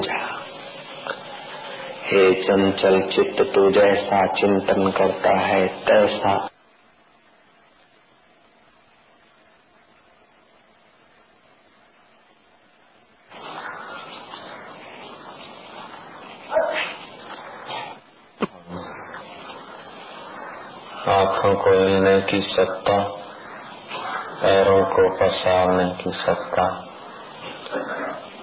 जा हे चंचल चित्त तू जैसा चिंतन करता है तैसा। आँखों को हिलने की सत्ता, पैरों को पसारने की सत्ता।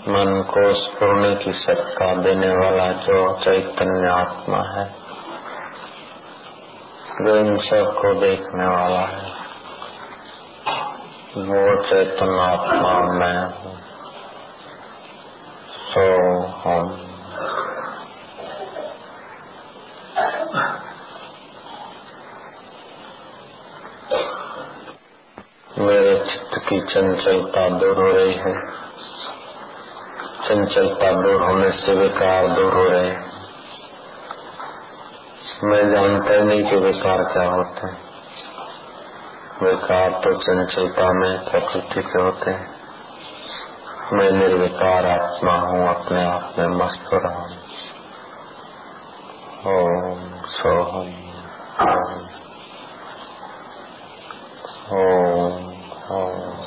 मन को स्फुरने की सत्ता देने वाला जो चैतन्य आत्मा है, जो इन सबको देखने वाला है, वो चैतन्य आत्मा मैं हूँ। सो हम मेरे चित्त की चंचलता दूर हो रही है। चंचलता दूर होने से विकार दूर हो रहे मैं जानता ही नहीं कि विकार क्या होते हैं। विकार तो चंचलता में प्रकृति के होते हैं। मैं निर्विकार आत्मा हूँ, अपने आप में मस्त हो रहा हूँ। ओम सोहम। ओम।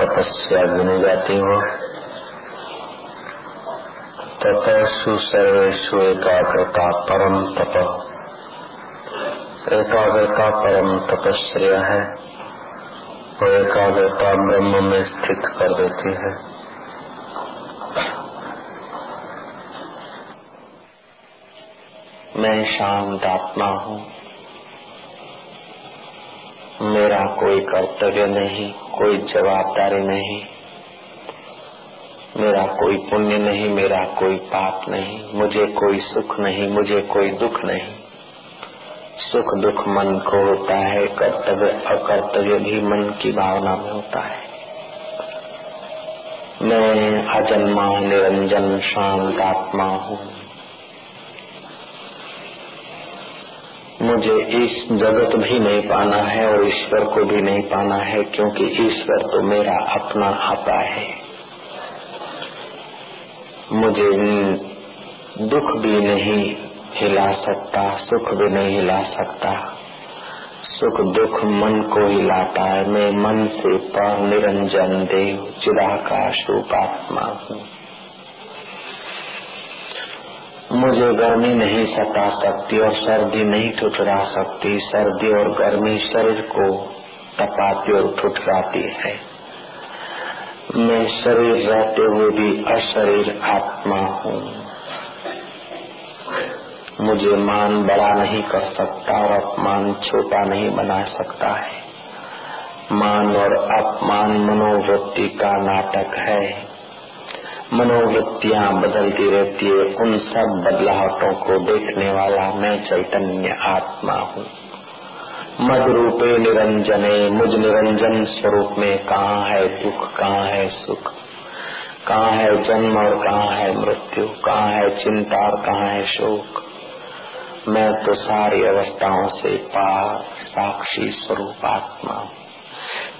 तपस्या गिनी जाती हो तपस्ु सर्वेशु एकाग्रता परम तप। एकाग्रता परम तपस्या है। वो एकाग्रता ब्रह्म में स्थित कर देती है। मैं शांत आत्मा हूँ। मेरा कोई कर्तव्य नहीं, कोई जवाबदारी नहीं। मेरा कोई पुण्य नहीं, मेरा कोई पाप नहीं, मुझे कोई सुख नहीं, मुझे कोई दुख नहीं। सुख दुख मन को होता है, कर्तव्य अकर्तव्य भी मन की भावना में होता है। मैं अजन्मा, निरंजन, शांत आत्मा हूँ। मुझे इस जगत भी नहीं पाना है और ईश्वर को भी नहीं पाना है, क्योंकि ईश्वर तो मेरा अपना आपा है। मुझे दुख भी नहीं हिला सकता, सुख भी नहीं हिला सकता। सुख दुख मन को हिलाता है, मैं मन से पर निरंजन देव, चिदाकाश रूपात्मा हूँ। मुझे गर्मी नहीं सता सकती और सर्दी नहीं ठुठरा सकती, सर्दी और गर्मी शरीर को तपाती और ठुठराती है। मैं शरीर रहते हुए भी अशरीर आत्मा हूँ। मुझे मान बड़ा नहीं कर सकता और अपमान छोटा नहीं बना सकता है। मान और अपमान मनोवृत्ति का नाटक है। मनोवृत्तियाँ बदलती रहती है। उन सब बदलावटों को देखने वाला मैं चैतन्य आत्मा हूँ। मद रूपे निरंजने, मुझ निरंजन स्वरूप में कहाँ है दुख, कहाँ है सुख? कहाँ है जन्म और कहाँ है मृत्यु? कहाँ है चिंता और कहाँ है शोक? मैं तो सारी अवस्थाओं से पार साक्षी स्वरूप आत्मा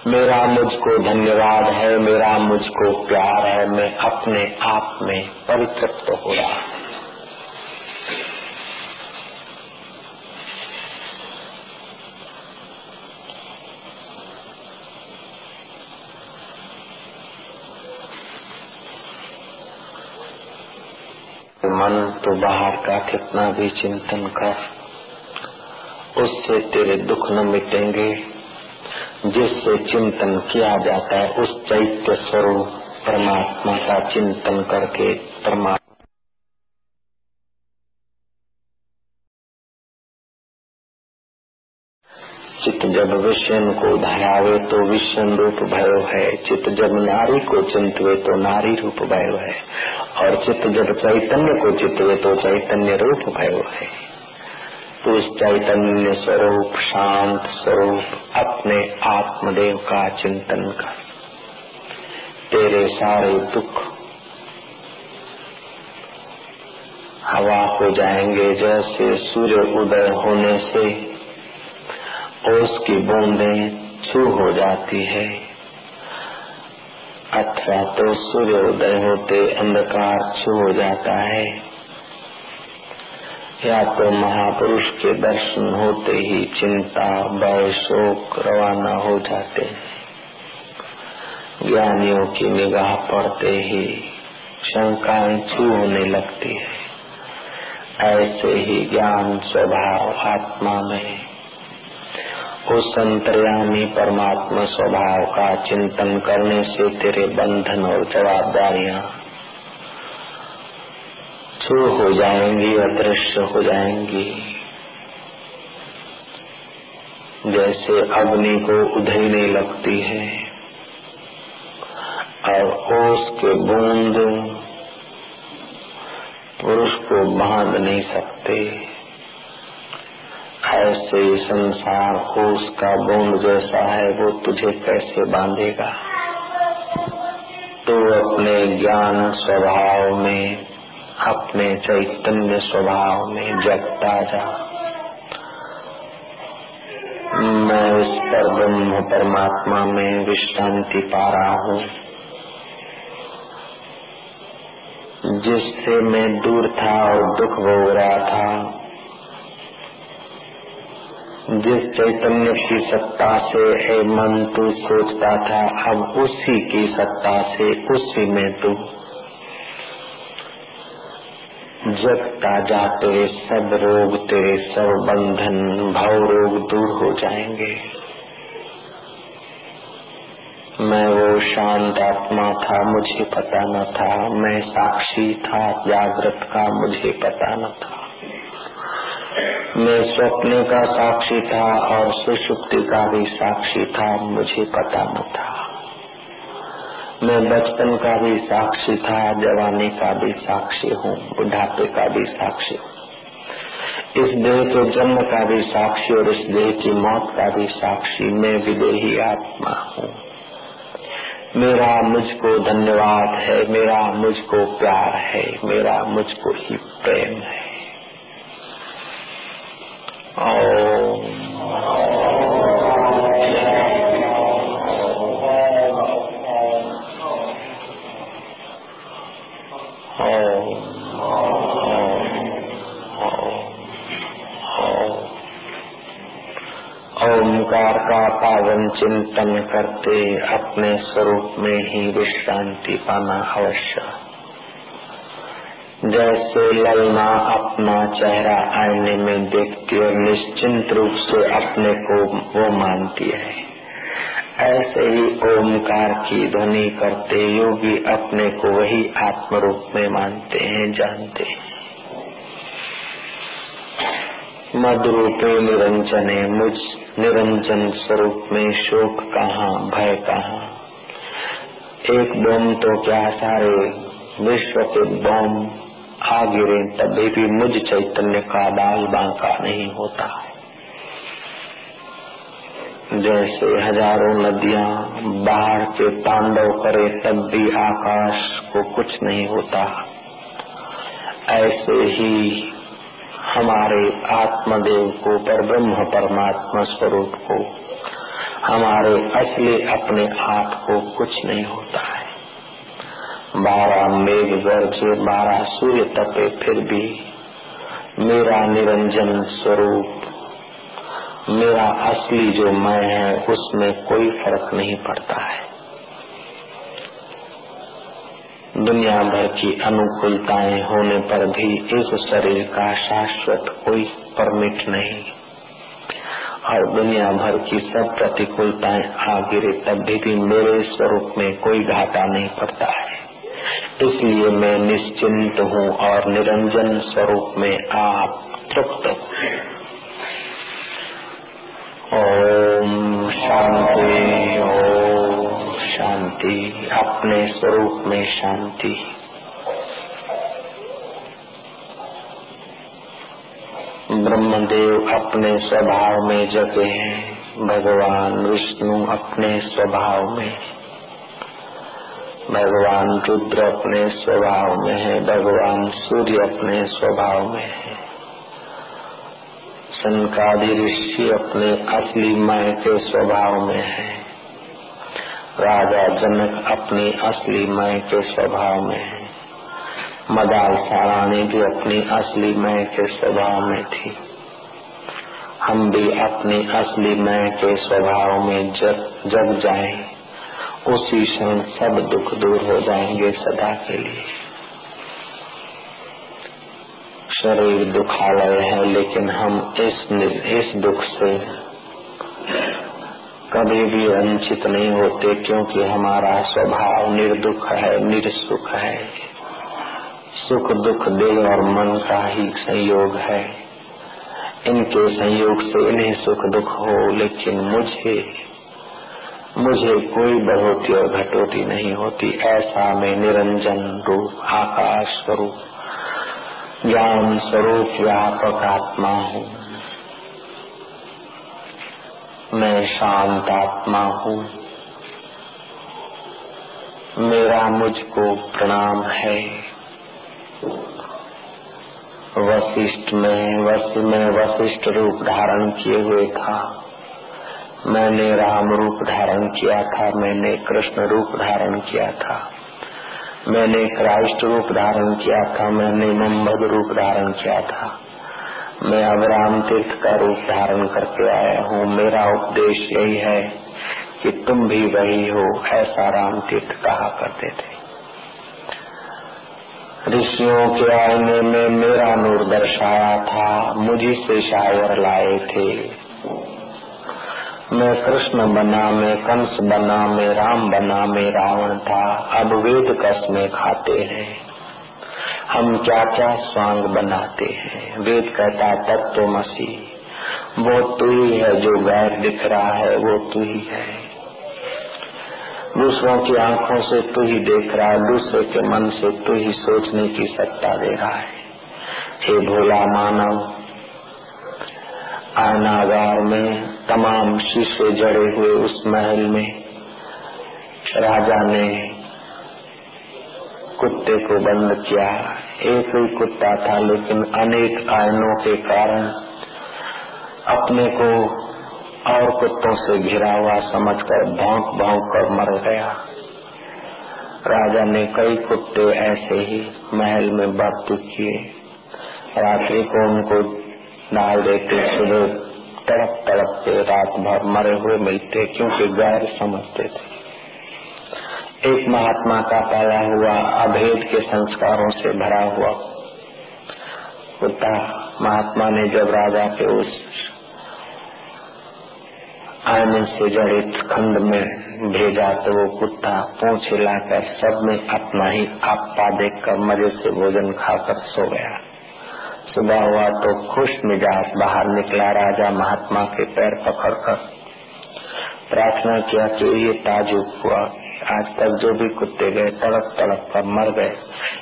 मेरा मुझको धन्यवाद है, मेरा मुझको प्यार है, मैं अपने आप में परितृप्त हो रहा मन तो बाहर का कितना भी चिंतन कर, उससे तेरे दुख न मिटेंगे। जिससे चिंतन किया जाता है, उस चैत्य स्वरूप परमात्मा का चिंतन करके परमात्मा विषयन को धरावे तो विषयन रूप भयो है। चित्त जब नारी को चिंतवे तो नारी रूप भयो है। और चित्त जब चैतन्य को चितवे तो चैतन्य रूप भयो है। तो उस चैतन्य स्वरूप, शांत स्वरूप, अपने आत्मदेव का चिंतन कर। तेरे सारे दुख हवा हो जाएँगे जैसे सूर्य उदय होने से। ओस की बूंदे छू हो जाती है। अथवा तो सूर्य उदय होते अंधकार छू हो जाता है। या तो महापुरुष के दर्शन होते ही चिंता, भय, शोक रवाना हो जाते ज्ञानियों की निगाह पड़ते ही शंकाएँ छू होने लगती है। ऐसे ही ज्ञान स्वभाव आत्मा में उस अंतर्यामी परमात्मा स्वभाव का चिंतन करने से तेरे बंधन और जवाबदारियाँ छू हो जाएँगी, अदृश्य हो जाएँगी। जैसे अग्नि को उधेने लगती है और ओस के बूंद पुरुष को बाँध नहीं सकते। ऐसे संसार ओस का बूंद जैसा है, वो तुझे कैसे बांधेगा? तो अपने ज्ञान स्वभाव में, अपने चैतन्य स्वभाव में जगता जा। मैं उस पर ब्रह्म परमात्मा में विश्रांति पा रहा हूँ, जिससे मैं दूर था और दुख भोग रहा था। जिस चैतन्य की सत्ता से है, मन तू सोचता था, अब उसी की सत्ता से उसी में तू। जगता जा तेरे सब रोग, तेरे सब बंधन, भाव रोग दूर हो जाएँगे। मैं वो शांत आत्मा था, मुझे पता न था, मैं साक्षी था, जागृत का मुझे पता न था। मैं स्वप्न का साक्षी था और सुषुप्ति का भी साक्षी था, मुझे पता न था। मैं बचपन का भी साक्षी था, जवानी का भी साक्षी हूँ, बुढ़ापे का भी साक्षी हूँ। इस देह के जन्म का भी साक्षी और इस देह की मौत का भी साक्षी मैं विदेही आत्मा हूँ। मेरा मुझको धन्यवाद है, मेरा मुझको प्यार है, मेरा मुझको ही प्रेम है। ओंकार का पावन चिंतन करते अपने स्वरूप में ही विश्रांति पाना अवश्य। जैसे ललना अपना चेहरा आईने में देखती और निश्चिंत रूप से अपने को वो मानती है। ऐसे ही ओमकार की ध्वनि करते योगी अपने को वही आत्म रूप में मानते हैं, जानते हैं। मधुरूपे निरंजने, मुझ निरंजन स्वरूप में शोक कहाँ, भय कहाँ? एक बम तो क्या सारे विश्व के बम आ गिरे तभी भी मुझ चैतन्य का दाल बांका नहीं होता। जैसे हज़ारों नदियाँ बाढ़ के तांडव करे तब भी आकाश को कुछ नहीं होता। ऐसे ही हमारे आत्मदेव को, पर ब्रह्म परमात्मा स्वरूप को, हमारे असली अपने आप को कुछ नहीं होता। बारह मेघ गर्जे बारह सूर्य तपे फिर भी मेरा निरंजन स्वरूप मेरा असली जो मैं है उसमें कोई फ़र्क नहीं पड़ता है। दुनिया भर की अनुकूलताएँ होने पर भी इस शरीर का शाश्वत कोई परमिट नहीं। और दुनिया भर की सब प्रतिकूलताएँ आ गिरे तब भी, मेरे स्वरूप में कोई घाटा नहीं पड़ता है। इसलिए मैं निश्चिंत हूँ और निरंजन स्वरूप में आप तृप्त ओम शांति ओम शांति, अपने स्वरूप में शांति। ब्रह्मदेव अपने स्वभाव में जगे हैं, भगवान विष्णु अपने स्वभाव में। भगवान रुद्र अपने स्वभाव में है, भगवान सूर्य अपने स्वभाव में है। सनकादि ऋषि अपने असली मय के स्वभाव में है। राजा जनक अपनी असली मय के स्वभाव में है। मदाल सारानी भी अपनी असली मय के स्वभाव में थी। हम भी अपनी असली मय के स्वभाव में जग जग जाए। उसी क्षण सब दुख दूर हो जाएँगे सदा के लिए। शरीर दुखालय है, लेकिन हम इस इस दुख से कभी भी वंचित नहीं होते, क्योंकि हमारा स्वभाव निर्दुख है, निरसुख है। सुख दुख देह और मन का ही संयोग है। इनके संयोग से इन्हें सुख दुख हो, लेकिन मुझे मुझे कोई बढ़ोती और घटोती नहीं होती। ऐसा मैं निरंजन रूप, आकाश स्वरूप, ज्ञान स्वरूप व्यापक आत्मा हूँ। मैं शांत आत्मा हूँ। मेरा मुझको प्रणाम है। वशिष्ठ में वश, में वशिष्ठ रूप धारण किए हुए था। मैंने राम रूप धारण किया था, मैंने कृष्ण रूप धारण किया था, मैंने क्राइस्ट रूप धारण किया था, मैंने मोहम्मद रूप धारण किया था, मैं अब राम तीर्थ का रूप धारण करके आया हूँ। मेरा उपदेश यही है कि तुम भी वही हो, ऐसा राम तीर्थ कहा करते थे। ऋषियों के आईने में मेरा नूर दर्शाया था, मुझी से शायर लाए थे। मैं कृष्ण बना मैं कंस बना मैं राम बना मैं रावण था। अब वेद कस में खाते हैं। हम क्या क्या स्वांग बनाते हैं। वेद कहता तत्व मसीह। वो तू ही है जो गैर दिख रहा है, वो तू ही है। दूसरों की आँखों से तू ही देख रहा है, दूसरे के मन से तू ही सोचने की सत्ता दे रहा है। हे भोला मानव, आयनागार में तमाम शीशे जड़े हुए उस महल में। राजा ने कुत्ते को बंद किया। एक ही कुत्ता था, लेकिन अनेक आयनों के कारण अपने को और कुत्तों से घिरा हुआ समझकर भौंक भौंक कर मर गया। राजा ने कई कुत्ते ऐसे ही महल में बर्त किए। रात्रि को उनको डाल देते सुबह तड़प तड़प के रात भर मरे हुए मिलते क्योंकि गैर समझते थे। एक महात्मा का पाया हुआ अभेद के संस्कारों से भरा हुआ कुत्ता महात्मा ने जब राजा के उस आने से जड़ित खंड में भेजा तो वो कुत्ता पूछ हिलाकर सब में अपना ही आपा देखकर मज़े से भोजन खाकर सो गया। सुबह हुआ तो खुश मिजाज बाहर निकला राजा महात्मा के पैर पकड़कर। प्रार्थना किया कि ये ताजुब हुआ। आज तक जो भी कुत्ते गए, तड़प तड़प कर मर गए।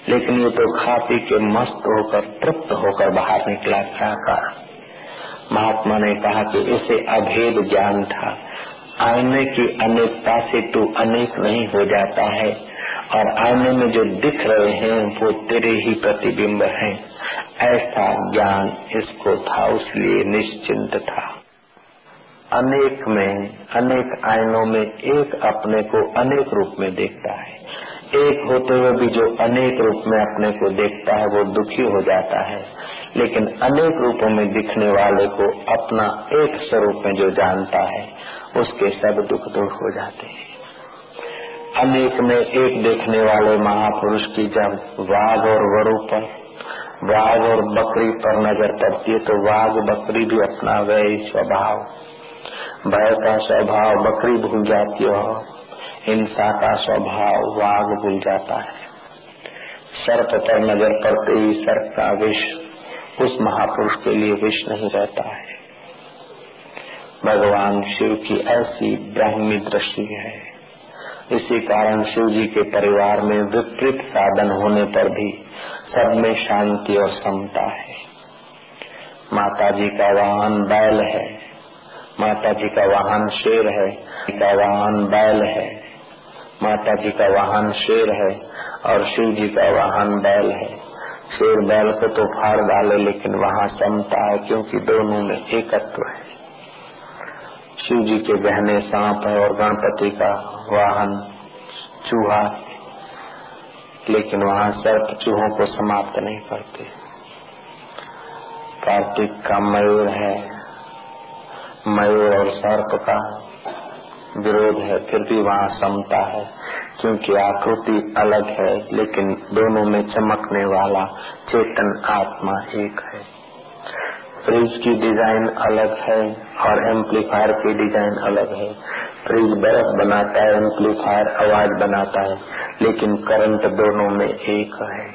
लेकिन ये तो खा पी के मस्त होकर, तृप्त होकर बाहर निकला। क्या कारण महात्मा ने कहा कि इसे अभेद ज्ञान था। आईने की अनेकता से तू अनेक नहीं हो जाता है। और आईने में जो दिख रहे हैं, वो तेरे ही प्रतिबिंब हैं। ऐसा ज्ञान इसको था, उसलिए निश्चिंत था। अनेक में, अनेक आयनों में एक अपने को अनेक रूप में देखता है। एक होते हुए भी जो अनेक रूप में अपने को देखता है, वो दुखी हो जाता है। लेकिन अनेक रूपों में दिखने वाले को अपना एक स्वरूप में जो जानता है, उसके सब दुख दूर हो जाते हैं। अनेक में एक देखने वाले महापुरुष की जब वाघ और वरु पर, वाघ और बकरी पर नज़र पड़ती है तो वाघ बकरी भी अपना वही स्वभाव, भय का स्वभाव बकरी भूल जाती है। हिंसा का स्वभाव वाघ भूल जाता है। सर्प पर नज़र पड़ते ही सर्प का विष उस महापुरुष के लिए विष नहीं रहता है। भगवान शिव की ऐसी ब्राह्मी दृष्टि है। इसी कारण शिव जी के परिवार में विपरीत साधन होने पर भी सब में शांति और समता है। माता जी का वाहन बैल है। माता जी का वाहन शेर है, का वाहन बैल है। माता जी का वाहन शेर है और शिव जी का वाहन बैल है। शेर बैल को तो फाड़ डाले, लेकिन वहाँ समता है क्योंकि दोनों में एकत्व है। शिव जी के गहने सांप है और गणपति का वाहन चूहा लेकिन वहाँ सर्प चूहों को समाप्त नहीं करते। कार्तिक का मयूर है। मयूर और सर्प का विरोध है, फिर भी वहाँ समता है, क्योंकि आकृति अलग है, लेकिन दोनों में चमकने वाला चेतन आत्मा एक है। फ्रिज की डिज़ाइन अलग है और एम्पलीफायर की डिज़ाइन अलग है। फ्रिज बर्फ़ बनाता है, एम्पलीफायर आवाज़ बनाता है, लेकिन करंट दोनों में एक है।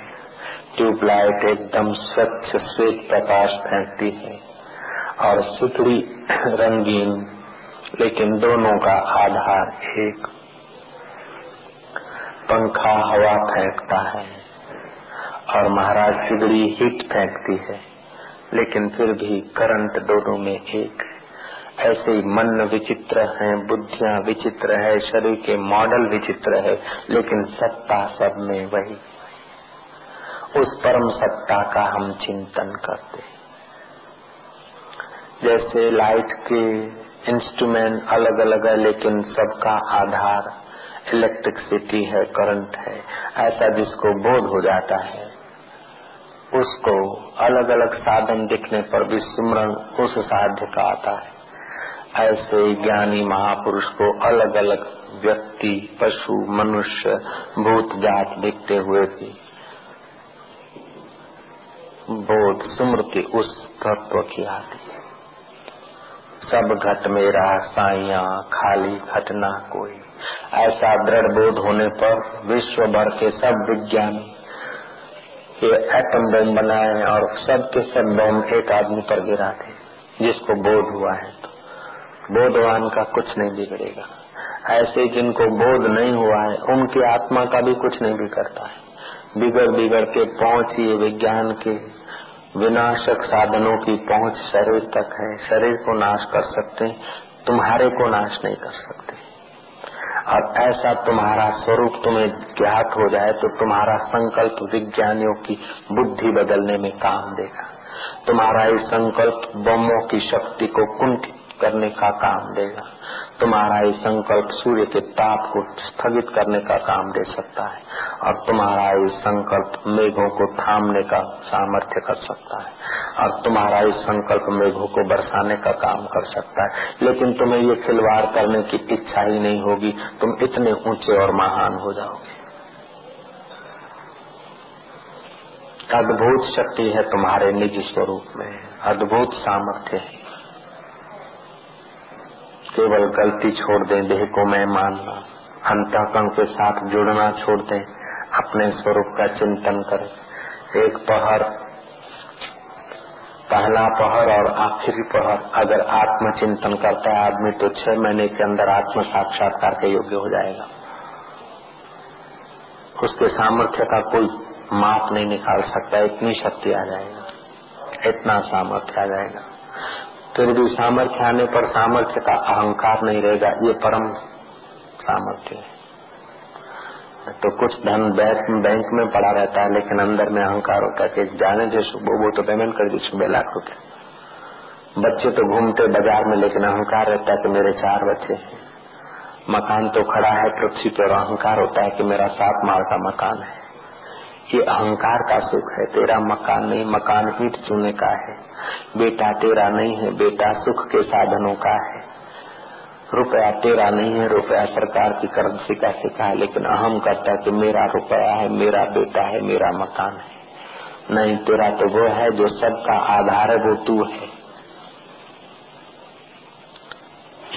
ट्यूबलाइट एकदम स्वच्छ, श्वेत प्रकाश फेंकती है। और सिकड़ी रंगीन, लेकिन दोनों का आधार एक। पंखा हवा फेंकता है और महाराज सिगड़ी हिट फेंकती है, लेकिन फिर भी करंट दोनों में एक। है ऐसे ही मन विचित्र है, बुद्धियाँ विचित्र है, शरीर के मॉडल विचित्र है, लेकिन सत्ता सब में वही। उस परम सत्ता का हम चिंतन करते जैसे लाइट के इंस्ट्रूमेंट अलग अलग है, लेकिन सबका आधार इलेक्ट्रिसिटी है करंट है। ऐसा जिसको बोध हो जाता है, उसको अलग अलग साधन दिखने पर भी सुमरण उस साध्य का आता है। ऐसे ज्ञानी महापुरुष को अलग अलग व्यक्ति, पशु, मनुष्य, भूत, जात दिखते हुए भी बोध, स्मृति उस तत्व की आती सब घट मेरा साइया, खाली घटना कोई। ऐसा दृढ़ बोध होने पर विश्व भर के सब विज्ञानी, ये एटम बम बनाए और सब के सब बम एक आदमी पर गिरा थे, जिसको बोध हुआ है तो। बोधवान का कुछ नहीं बिगड़ेगा। ऐसे जिनको बोध नहीं हुआ है, उनकी आत्मा का भी कुछ नहीं बिगड़ता है। बिगड़ बिगड़ के पहुँची विज्ञान के विनाशक साधनों की पहुँच शरीर तक है। शरीर को नाश कर सकते तुम्हारे को नाश नहीं कर सकते। और ऐसा तुम्हारा स्वरूप तुम्हें ज्ञात हो जाए तो तुम्हारा संकल्प विज्ञानियों की बुद्धि बदलने में काम देगा। तुम्हारा ये संकल्प बमों की शक्ति को कुंठित करने का काम देगा। तुम्हारा ये संकल्प सूर्य के ताप को स्थगित करने का काम दे सकता है और तुम्हारा ये संकल्प मेघों को थामने का सामर्थ्य कर सकता है और तुम्हारा ये संकल्प मेघों को बरसाने का काम कर सकता है। लेकिन तुम्हें ये खिलवाड़ करने की इच्छा ही नहीं होगी। तुम इतने ऊँचे और महान हो जाओगे। अद्भुत शक्ति है तुम्हारे निज स्वरूप में। अद्भुत सामर्थ्य है। केवल गलती छोड़ दें, देह को मैं मानना अंतकरण के साथ जुड़ना छोड़ दें, अपने स्वरूप का चिंतन करें। एक पहर, पहला पहर और आखिरी पहर। अगर आत्म चिंतन करता है आदमी तो छह महीने के अंदर आत्म साक्षात्कार के योग्य हो जाएगा। उसके सामर्थ्य का कोई माप नहीं निकाल सकता, इतनी शक्ति आ जाएगा। इतना सामर्थ्य आ जाएगा। फिर भी सामर्थ्य आने पर सामर्थ्य का अहंकार नहीं रहेगा। ये परम सामर्थ्य है। तो कुछ धन बैंक में पड़ा रहता है, लेकिन अंदर में अहंकार होता है कि जाने जो सुबह वो तो पेमेंट कर दी सुबह लाख रुपए बच्चे तो घूमते बाज़ार में, लेकिन अहंकार रहता है कि मेरे चार बच्चे हैं। मकान तो खड़ा है पृथ्वी पर अहंकार होता है कि मेरा सात माल का मकान है। ये अहंकार का सुख है, तेरा मकान नहीं, मकान ईट चुने का है। बेटा तेरा नहीं है, बेटा सुख के साधनों का है। रुपया तेरा नहीं है, रुपया सरकार की करेंसी का सिखा है, लेकिन अहम करता कि मेरा रुपया है, मेरा बेटा है, मेरा मकान है। नहीं, तेरा तो वो है जो सबका आधार है, वो तू है।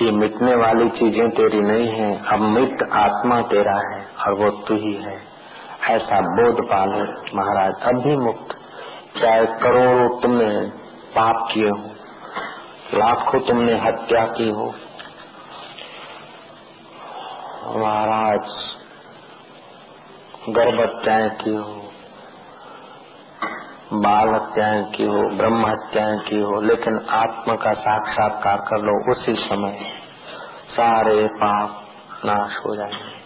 ये मिटने वाली चीज़ें तेरी नहीं है, अब मिट आत्मा तेरा है, और वो तू ही है। ऐसा बोध पाले महाराज अब भी मुक्त। चाहे करोड़ों तुमने पाप किए हो, लाखों तुमने हत्या की हो। महाराज गर्भ हत्याएँ की हो, बाल हत्याएँ की हो ब्रह्म हत्याएँ की हो, लेकिन आत्मा का साक्षात्कार कर लो, उसी समय सारे पाप नाश हो जाएँगे।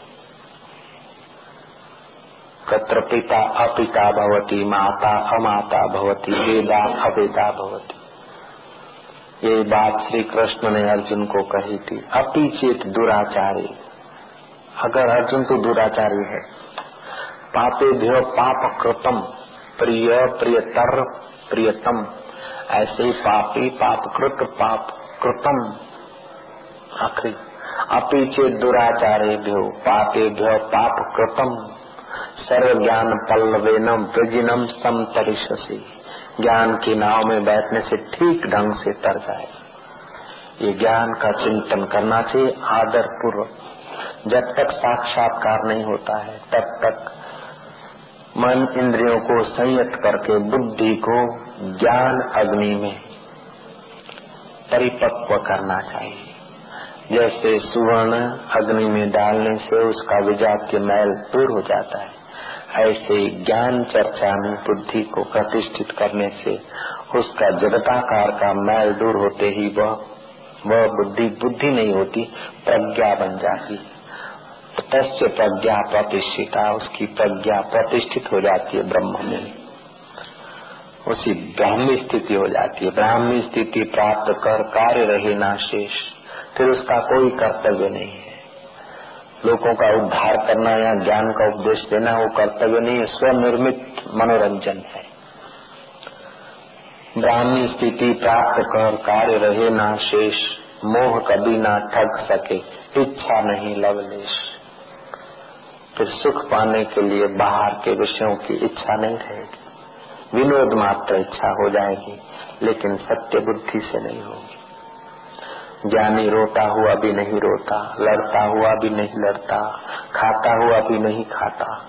कत्र पिता अपिता भवती, माता अमाता भवती, वेदा अवेदा भवती। ये बात श्री कृष्ण ने अर्जुन को कही थी अपिचित दुराचारी। अगर अर्जुन तो दुराचारी है। पापे भ्यो पाप कृतम प्रिय प्रियतर प्रियतम। ऐसे ही पापी कृत पाप कृतम। आखिरी अपीचे दुराचारे भ्यो पापे भ्यो पाप कृतम सर्व ज्ञान पल्लवेनम वृजिनम समतरिशसी ज्ञान की नाव में बैठने से ठीक ढंग से तर जाए। ये ज्ञान का चिंतन करना चाहिए आदर पूर्वक जब तक साक्षात्कार नहीं होता है, तब तक मन इंद्रियों को संयत करके बुद्धि को ज्ञान अग्नि में परिपक्व करना चाहिए। जैसे सुवर्ण अग्नि में डालने से उसका विजात मैल दूर हो जाता है। ऐसे ज्ञान चर्चा में बुद्धि को प्रतिष्ठित करने से उसका जगताकार का मैल दूर होते ही वह वह बुद्धि बुद्धि नहीं होती, प्रज्ञा बन जाती। तस्य प्रज्ञा प्रतिष्ठिता, उसकी प्रज्ञा प्रतिष्ठित हो जाती है ब्रह्म में। उसी ब्राह्मी स्थिति हो जाती है। ब्राह्मी स्थिति प्राप्त कर कार्य रहे ना शेष। फिर उसका कोई कर्तव्य नहीं है। लोगों का उद्धार करना या ज्ञान का उपदेश देना वो कर्तव्य नहीं है, स्वनिर्मित मनोरंजन है। ब्राह्मी स्थिति प्राप्त कर, कार्य रहे ना शेष, मोह कभी ना ठग सके, इच्छा नहीं लवलेश फिर सुख पाने के लिए बाहर के विषयों की इच्छा नहीं रहेगी। विनोद मात्र इच्छा हो जाएगी, लेकिन सत्य बुद्धि से नहीं होगी। ज्ञानी रोता हुआ भी नहीं रोता, लड़ता हुआ भी नहीं लड़ता, खाता हुआ भी नहीं खाता।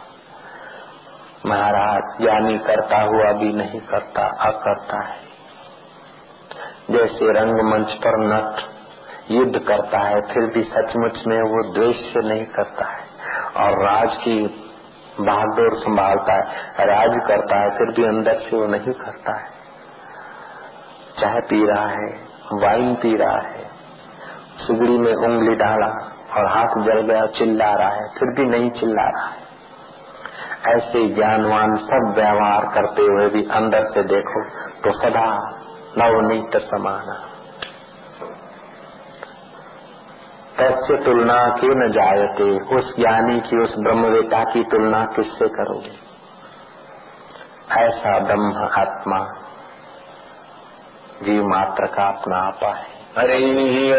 महाराज ज्ञानी करता हुआ भी नहीं करता, अकरता है। जैसे रंगमंच पर नट युद्ध करता है, फिर भी सचमुच में वो द्वेष नहीं करता है। और राज की भागदौड़ संभालता है, राज करता है, फिर भी अंदर से वो नहीं करता है। चाय पी रहा है, वाइन पी रहा है सुगड़ी में उंगली डाला और हाथ जल गया, चिल्ला रहा है, फिर भी नहीं चिल्ला रहा है। ऐसे ज्ञानवान सब व्यवहार करते हुए भी अंदर से देखो तो सदा नवनीत समाना तस्य तुलना क्यों न जायते? उस ज्ञानी की, उस ब्रह्मवेता की तुलना किससे करोगे? ऐसा ब्रह्म आत्मा, जीव मात्र का अपना आपा है। हरिः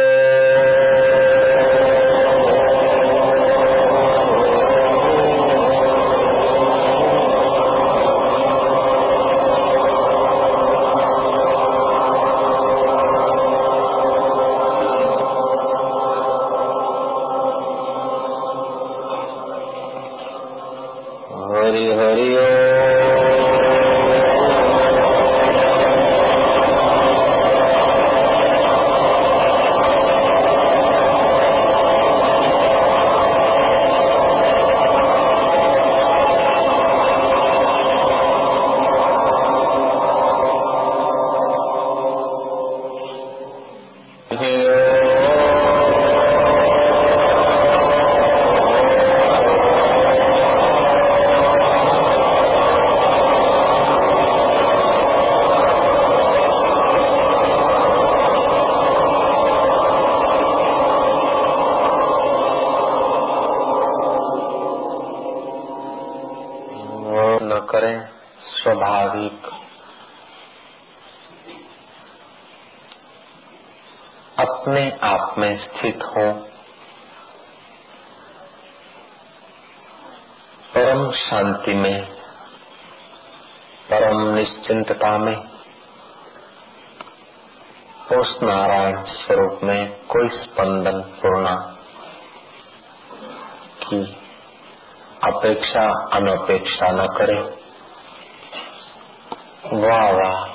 अरे में स्थित हो। परम शांति में, परम निश्चिंतता में उस नारायण स्वरूप में कोई स्पंदन पूर्णा की अपेक्षा अनपेक्षा न करे। वाह वाह।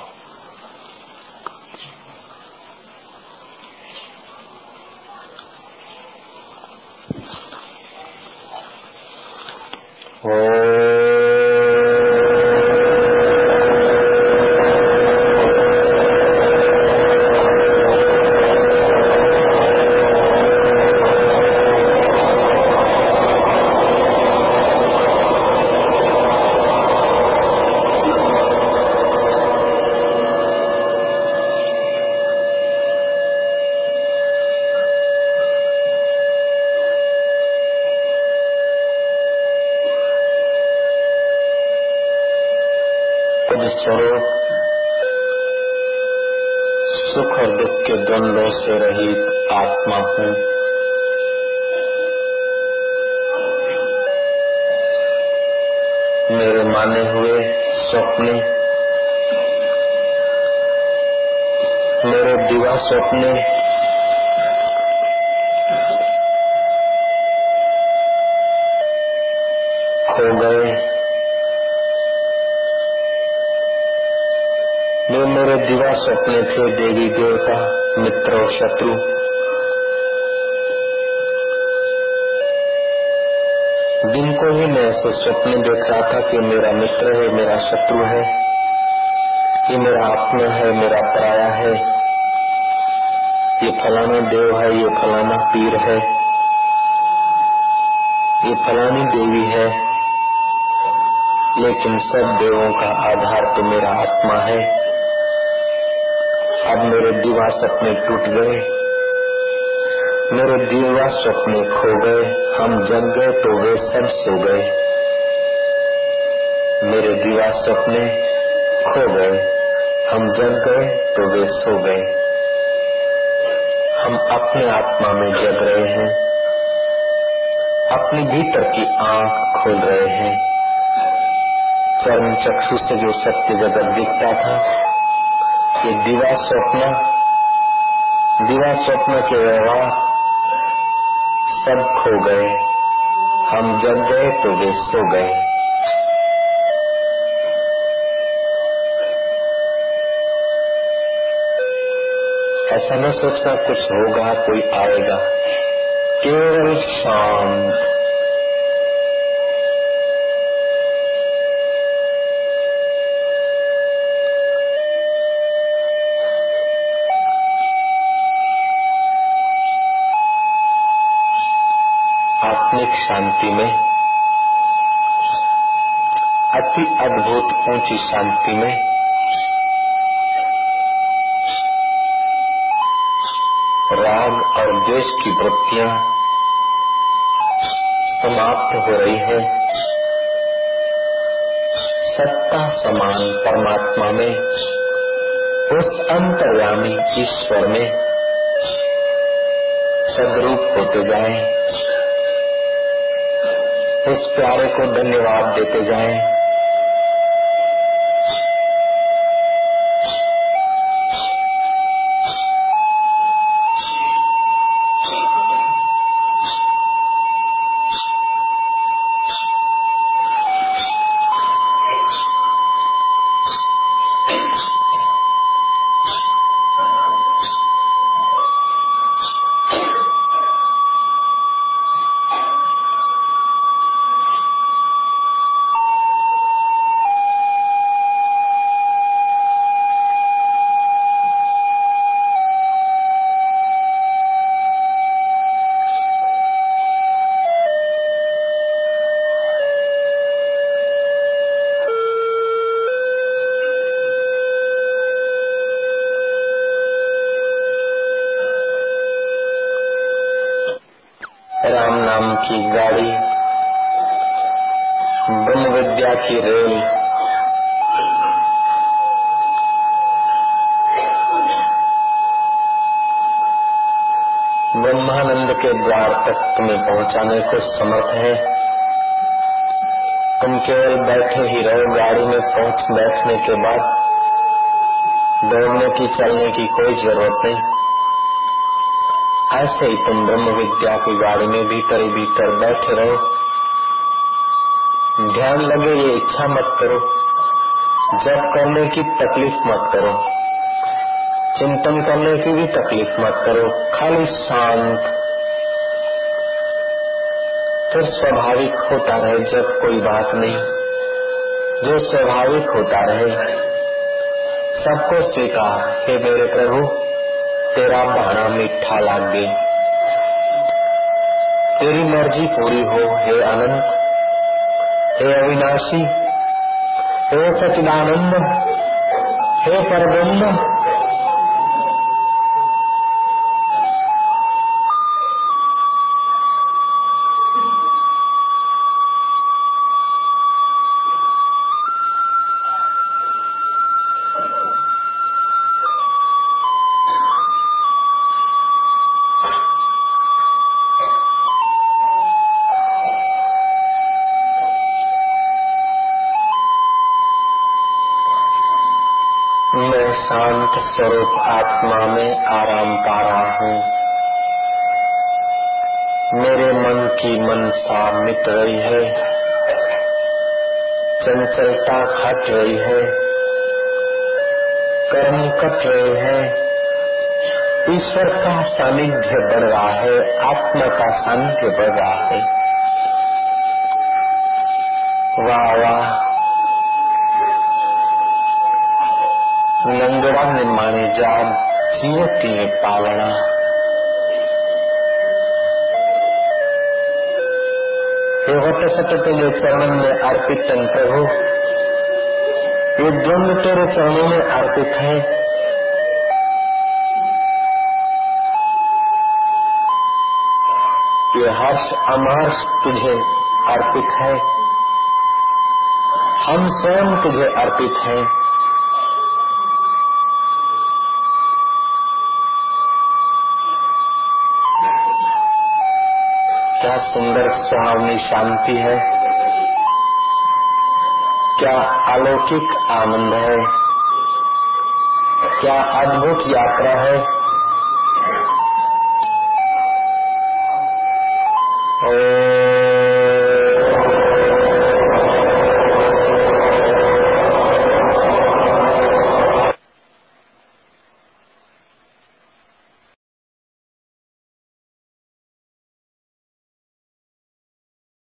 लोग सुख और दुख के द्वंद्व से रहित आत्मा हूँ। मेरे माने हुए स्वप्ने, मेरे दिवा स्वप्ने स्वप्ने थे देवी देवता, मित्र और शत्रु। दिन को ही मैं ऐसे स्वप्न देख रहा था कि मेरा मित्र है, मेरा शत्रु है ये मेरा अपना है, मेरा पराया है। ये फलाना देव है, ये फलाना पीर है। ये फलानी देवी है। लेकिन सब देवों का आधार तो मेरा आत्मा है। अब मेरे दीवा सपने टूट गए। मेरे दीवा स्वप्न खो गए। हम जग गए तो वे सब सो गए। मेरे दीवा सपने खो गए। हम जग गए तो वे सो गए। हम अपने आत्मा में जग रहे हैं। अपने भीतर की आँख खोल रहे हैं। चर्म चक्षु से जो सत्य जगत दिखता था ये दिवा स्वप्न दिवा स्वप्न के व्यवहार सब खो गए। हम जग गए तो वे सो गए। ऐसा न सोचना कुछ होगा, कोई आएगा। केवल शांत। आत्मिक शांति में, अति अद्भुत ऊँची शांति में, राग और द्वेष की वृत्तियाँ समाप्त हो रही है। सत्ता समान परमात्मा में, उस अंतर्यामी ईश्वर में, सदरूप होते जाएँ। उस प्यारे को धन्यवाद देते जाएँ। तुम्हें पहुँचाने को समर्थ है। तुम केवल बैठे ही रहो, गाड़ी में पहुँच बैठने के बाद। दौड़ने की, चलने की कोई ज़रूरत नहीं। ऐसे ही तुम ब्रह्म विद्या की गाड़ी में भीतर ही भीतर बैठे रहो। ध्यान लगे, ये इच्छा मत करो। जब करने की तकलीफ़ मत करो। चिंतन करने की भी तकलीफ़ मत करो। खाली शांत फिर स्वाभाविक होता रहे जब कोई बात नहीं। जो स्वाभाविक होता रहे, सबको स्वीकार। हे मेरे प्रभु, तेरा बहाना मीठा लागे। तेरी मर्ज़ी पूरी हो, हे अनंत। हे अविनाशी, हे सचिदानंद, हे परब्रह्म। स्वरूप आत्मा में आराम पा रहा हूँ। मेरे मन की मनसा मिट रही है। चंचलता हट रही है। कर्म कट रहे हैं। ईश्वर का सानिध्य बढ़ रहा है। आत्मा का सानिध्य बढ़ रहा है। हे वट सत तेरे चरण में अर्पित प्रभु। ये द्वंद तेरे चरणों में अर्पित है। ये हर्ष अमर्ष तुझे अर्पित है। हम स्वयं तुझे अर्पित हैं। सुंदर सुहावनी शांति है। क्या अलौकिक आनंद है? क्या अद्भुत यात्रा है?